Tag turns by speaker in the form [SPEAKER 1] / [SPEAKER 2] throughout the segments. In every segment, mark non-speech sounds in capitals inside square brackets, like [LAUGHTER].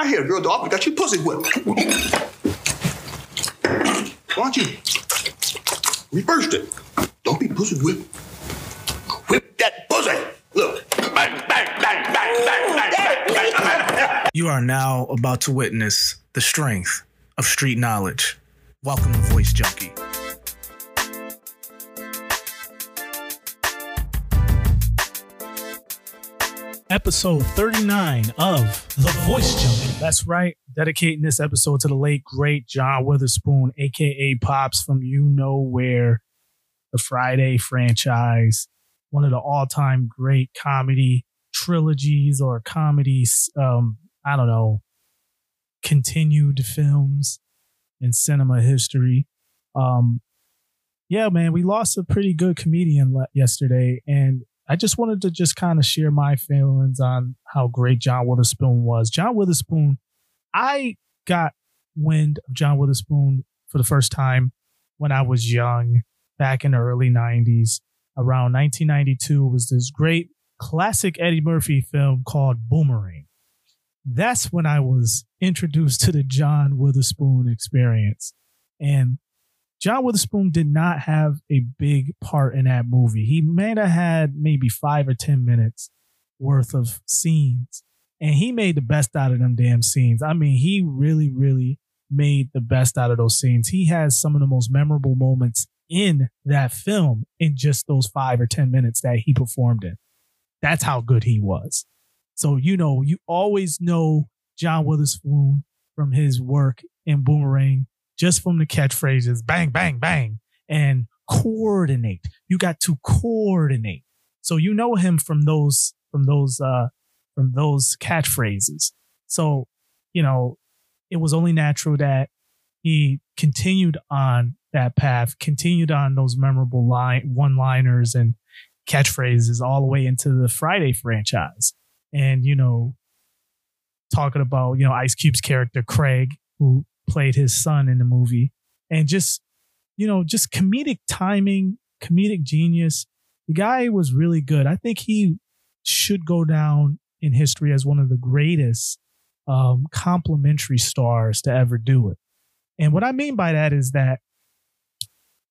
[SPEAKER 1] I hear a girl dog got your pussy whipped. Why don't you reverse it? Don't be pussy whipped. Whip that pussy. Look. Bang, bang, bang, bang, bang, bang, bang, bang.
[SPEAKER 2] You are now about to witness the strength of street knowledge. Welcome to Voice Junkie.
[SPEAKER 3] Episode 39 of The Voice Junkie. That's right. Dedicating this episode to the late, great John Witherspoon, aka Pops from You Know Where, the Friday franchise, one of the all time great comedy trilogies or comedies, um, I don't know, continued films in cinema history. Um, yeah, man, we lost a pretty good comedian yesterday, and I just wanted to just kind of share my feelings on how great John Witherspoon was. John Witherspoon, I got wind of John Witherspoon for the first time when I was young, back in the early 90s. Around 1992 was this great classic Eddie Murphy film called Boomerang. That's when I was introduced to the John Witherspoon experience. And John Witherspoon did not have a big part in that movie. He may have had maybe five or 10 minutes worth of scenes, and he made the best out of them damn scenes. I mean, he really, really made the best out of those scenes. He has some of the most memorable moments in that film in just those five or 10 minutes that he performed in. That's how good he was. So, you know, you always know John Witherspoon from his work in Boomerang just from the catchphrases bang, bang, bang, and coordinate. You got to coordinate. So you know him from those, from those, uh, from those catchphrases. So, you know, it was only natural that he continued on that path, continued on those memorable line one liners and catchphrases all the way into the Friday franchise. And, you know, talking about, you know, Ice Cube's character, Craig, who played his son in the movie, and just you know, just comedic timing, comedic genius. The guy was really good. I think he should go down in history as one of the greatest um, complimentary stars to ever do it. And what I mean by that is that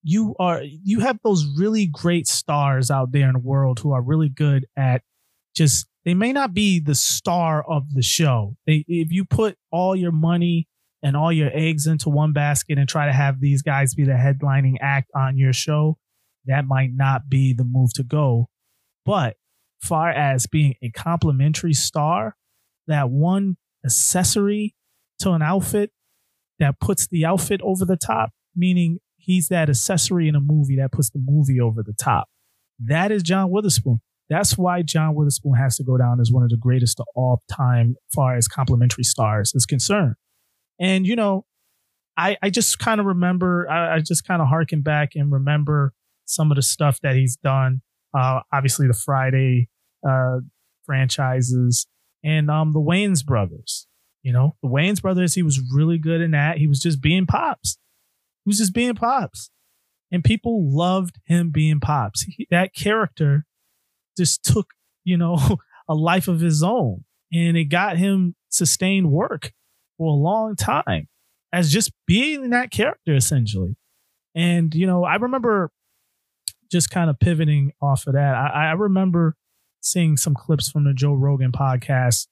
[SPEAKER 3] you are you have those really great stars out there in the world who are really good at just they may not be the star of the show. They, if you put all your money and all your eggs into one basket and try to have these guys be the headlining act on your show, that might not be the move to go. But far as being a complimentary star, that one accessory to an outfit that puts the outfit over the top, meaning he's that accessory in a movie that puts the movie over the top. That is John Witherspoon. That's why John Witherspoon has to go down as one of the greatest of all time, far as complimentary stars is concerned. And, you know, I, I just kind of remember, I, I just kind of harken back and remember some of the stuff that he's done. Uh, obviously, the Friday uh, franchises and um, the Wayans brothers. You know, the Wayans brothers, he was really good in that. He was just being pops. He was just being pops. And people loved him being pops. He, that character just took, you know, [LAUGHS] a life of his own and it got him sustained work for a long time as just being that character essentially. And, you know, I remember just kind of pivoting off of that. I, I remember seeing some clips from the Joe Rogan podcast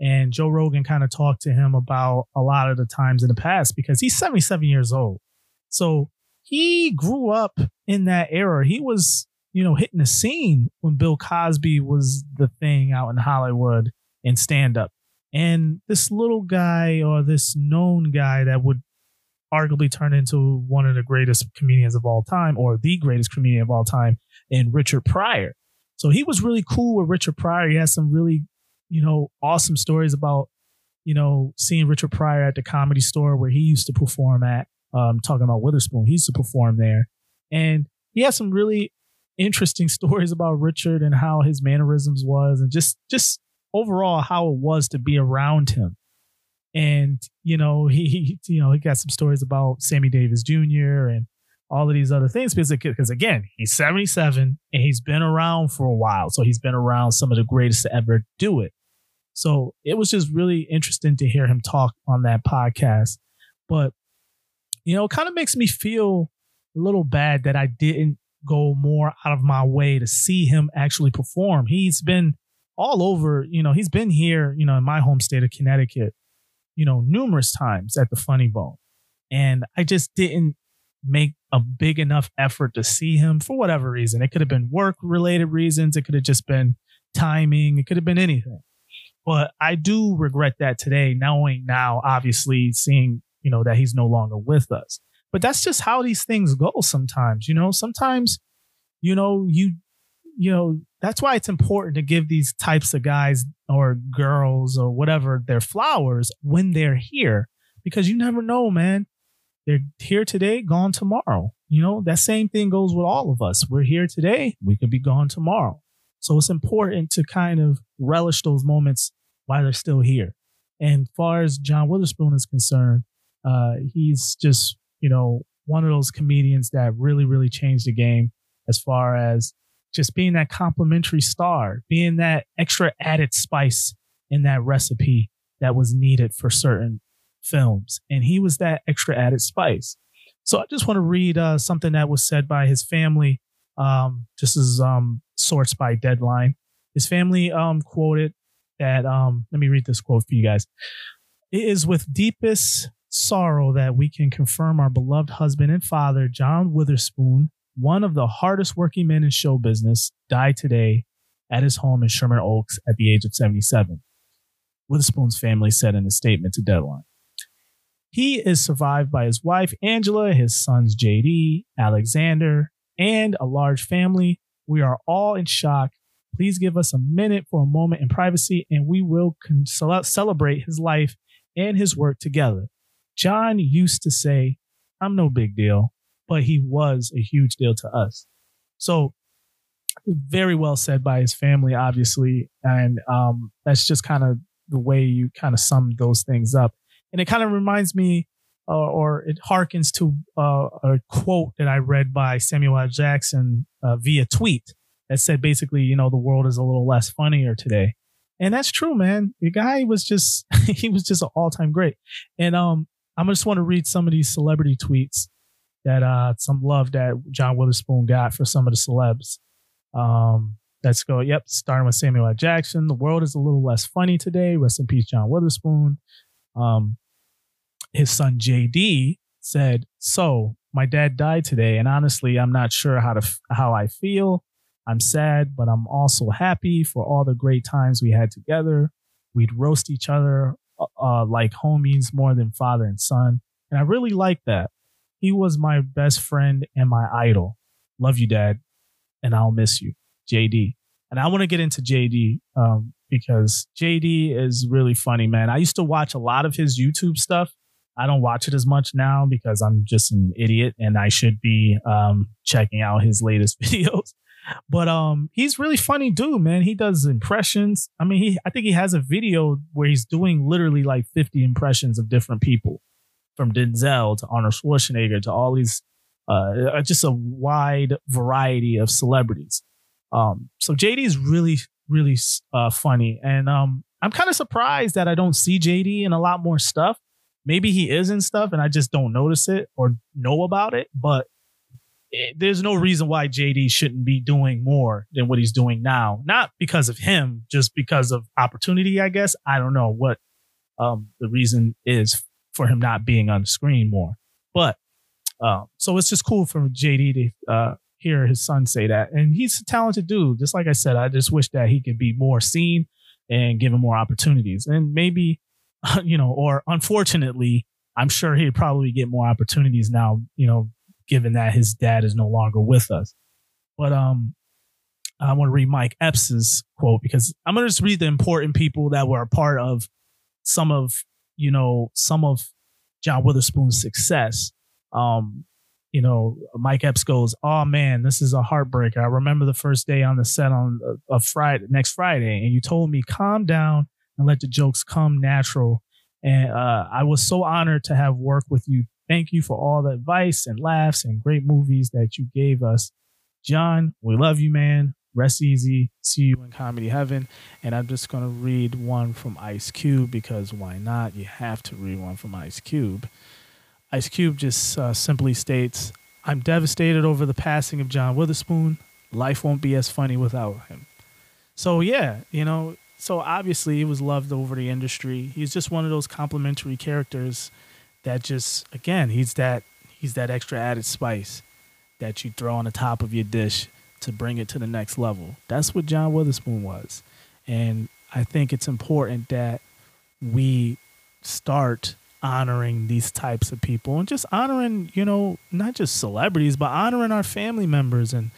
[SPEAKER 3] and Joe Rogan kind of talked to him about a lot of the times in the past because he's 77 years old. So he grew up in that era. He was, you know, hitting the scene when Bill Cosby was the thing out in Hollywood in stand up. And this little guy or this known guy that would arguably turn into one of the greatest comedians of all time or the greatest comedian of all time in Richard Pryor. So he was really cool with Richard Pryor. He has some really, you know, awesome stories about, you know, seeing Richard Pryor at the comedy store where he used to perform at, um, talking about Witherspoon. He used to perform there. And he has some really interesting [LAUGHS] stories about Richard and how his mannerisms was and just just overall how it was to be around him. And, you know, [LAUGHS] he, you know, he got some stories about Sammy Davis Jr. and all of these other things because, because again, he's 77 and he's been around for a while. So he's been around some of the greatest to ever do it. So it was just really interesting to hear him talk on that podcast. But, you know, it kind of makes me feel a little bad that I didn't go more out of my way to see him actually perform. He's been all over, you know, he's been here, you know, in my home state of Connecticut, you know, numerous times at the Funny Bone. And I just didn't make a big enough effort to see him for whatever reason. It could have been work related reasons, it could have just been timing, it could have been anything. But I do regret that today, knowing now, obviously, seeing, you know, that he's no longer with us. But that's just how these things go sometimes, you know. Sometimes, you know, you you know, that's why it's important to give these types of guys or girls or whatever their flowers when they're here because you never know, man. They're here today, gone tomorrow. You know, that same thing goes with all of us. We're here today, we could be gone tomorrow. So it's important to kind of relish those moments while they're still here. And far as John Witherspoon is concerned, uh, he's just, you know, one of those comedians that really, really changed the game as far as just being that complimentary star, being that extra added spice in that recipe that was needed for certain films. And he was that extra added spice. So I just want to read uh, something that was said by his family. Um, this is um, sourced by Deadline. His family um, quoted that, um, let me read this quote for you guys. It is with deepest sorrow that we can confirm our beloved husband and father, John Witherspoon, one of the hardest working men in show business, died today at his home in Sherman Oaks at the age of 77. Witherspoon's family said in a statement to Deadline. He is survived by his wife, Angela, his sons, JD, Alexander, and a large family. We are all in shock. Please give us a minute for a moment in privacy and we will con- celebrate his life and his work together. John used to say, I'm no big deal but he was a huge deal to us. So very well said by his family, obviously. And um, that's just kind of the way you kind of sum those things up. And it kind of reminds me, uh, or it harkens to uh, a quote that I read by Samuel L. Jackson uh, via tweet that said basically, you know, the world is a little less funnier today. And that's true, man. The guy was just, [LAUGHS] he was just an all time great. And um, I just want to read some of these celebrity tweets that uh some love that John Witherspoon got for some of the celebs. Um, let's go. Yep, starting with Samuel L. Jackson. The world is a little less funny today. Rest in peace, John Witherspoon. Um, his son JD said, "So my dad died today, and honestly, I'm not sure how to how I feel. I'm sad, but I'm also happy for all the great times we had together. We'd roast each other uh, like homies more than father and son, and I really like that. He was my best friend and my idol. Love you, Dad, and I'll miss you, JD. And I want to get into JD um, because JD is really funny, man. I used to watch a lot of his YouTube stuff. I don't watch it as much now because I'm just an idiot and I should be um, checking out his latest [LAUGHS] videos. But um, he's really funny dude, man. He does impressions. I mean, he I think he has a video where he's doing literally like 50 impressions of different people from Denzel to Arnold Schwarzenegger to all these, uh, just a wide variety of celebrities. Um, so JD is really, really uh, funny, and um, I'm kind of surprised that I don't see JD in a lot more stuff. Maybe he is in stuff, and I just don't notice it or know about it. But it, there's no reason why JD shouldn't be doing more than what he's doing now. Not because of him, just because of opportunity. I guess I don't know what um, the reason is for him not being on the screen more. But um, so it's just cool for JD to uh, hear his son say that, and he's a talented dude. Just like I said, I just wish that he could be more seen and given more opportunities, and maybe [LAUGHS] you know, or unfortunately, I'm sure he'd probably get more opportunities now. You know, given that his dad is no longer with us. But um, I want to read Mike Epps's quote because I'm going to just read the important people that were a part of some of you know, some of John Witherspoon's success. Um, you know, Mike Epps goes, "Oh man, this is a heartbreaker. I remember the first day on the set on a, a Friday, next Friday, and you told me calm down and let the jokes come natural. And uh, I was so honored to have worked with you. Thank you for all the advice and laughs and great movies that you gave us, John. We love you, man. Rest easy. See you in comedy heaven. And I'm just gonna read one from Ice Cube because why not? You have to read one from Ice Cube. Ice Cube just uh, simply states, "I'm devastated over the passing of John Witherspoon. Life won't be as funny without him." So yeah, you know, so obviously he was loved over the industry. He's just one of those complimentary characters that just again, he's that he's that extra added spice that you throw on the top of your dish to bring it to the next level. That's what John Witherspoon was. And I think it's important that we start honoring these types of people and just honoring, you know, not just celebrities, but honoring our family members and,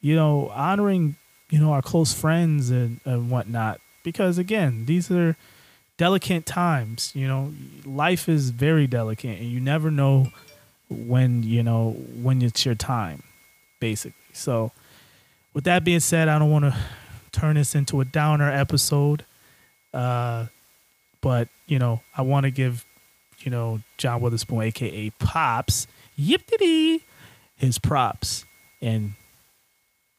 [SPEAKER 3] you know, honoring, you know, our close friends and, and whatnot. Because again, these are delicate times, you know, life is very delicate and you never know when, you know, when it's your time, basically. So, with that being said, I don't want to turn this into a downer episode. Uh, but you know, I want to give you know John Witherspoon, aka Pops, yip his props and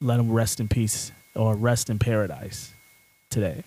[SPEAKER 3] let him rest in peace or rest in paradise today.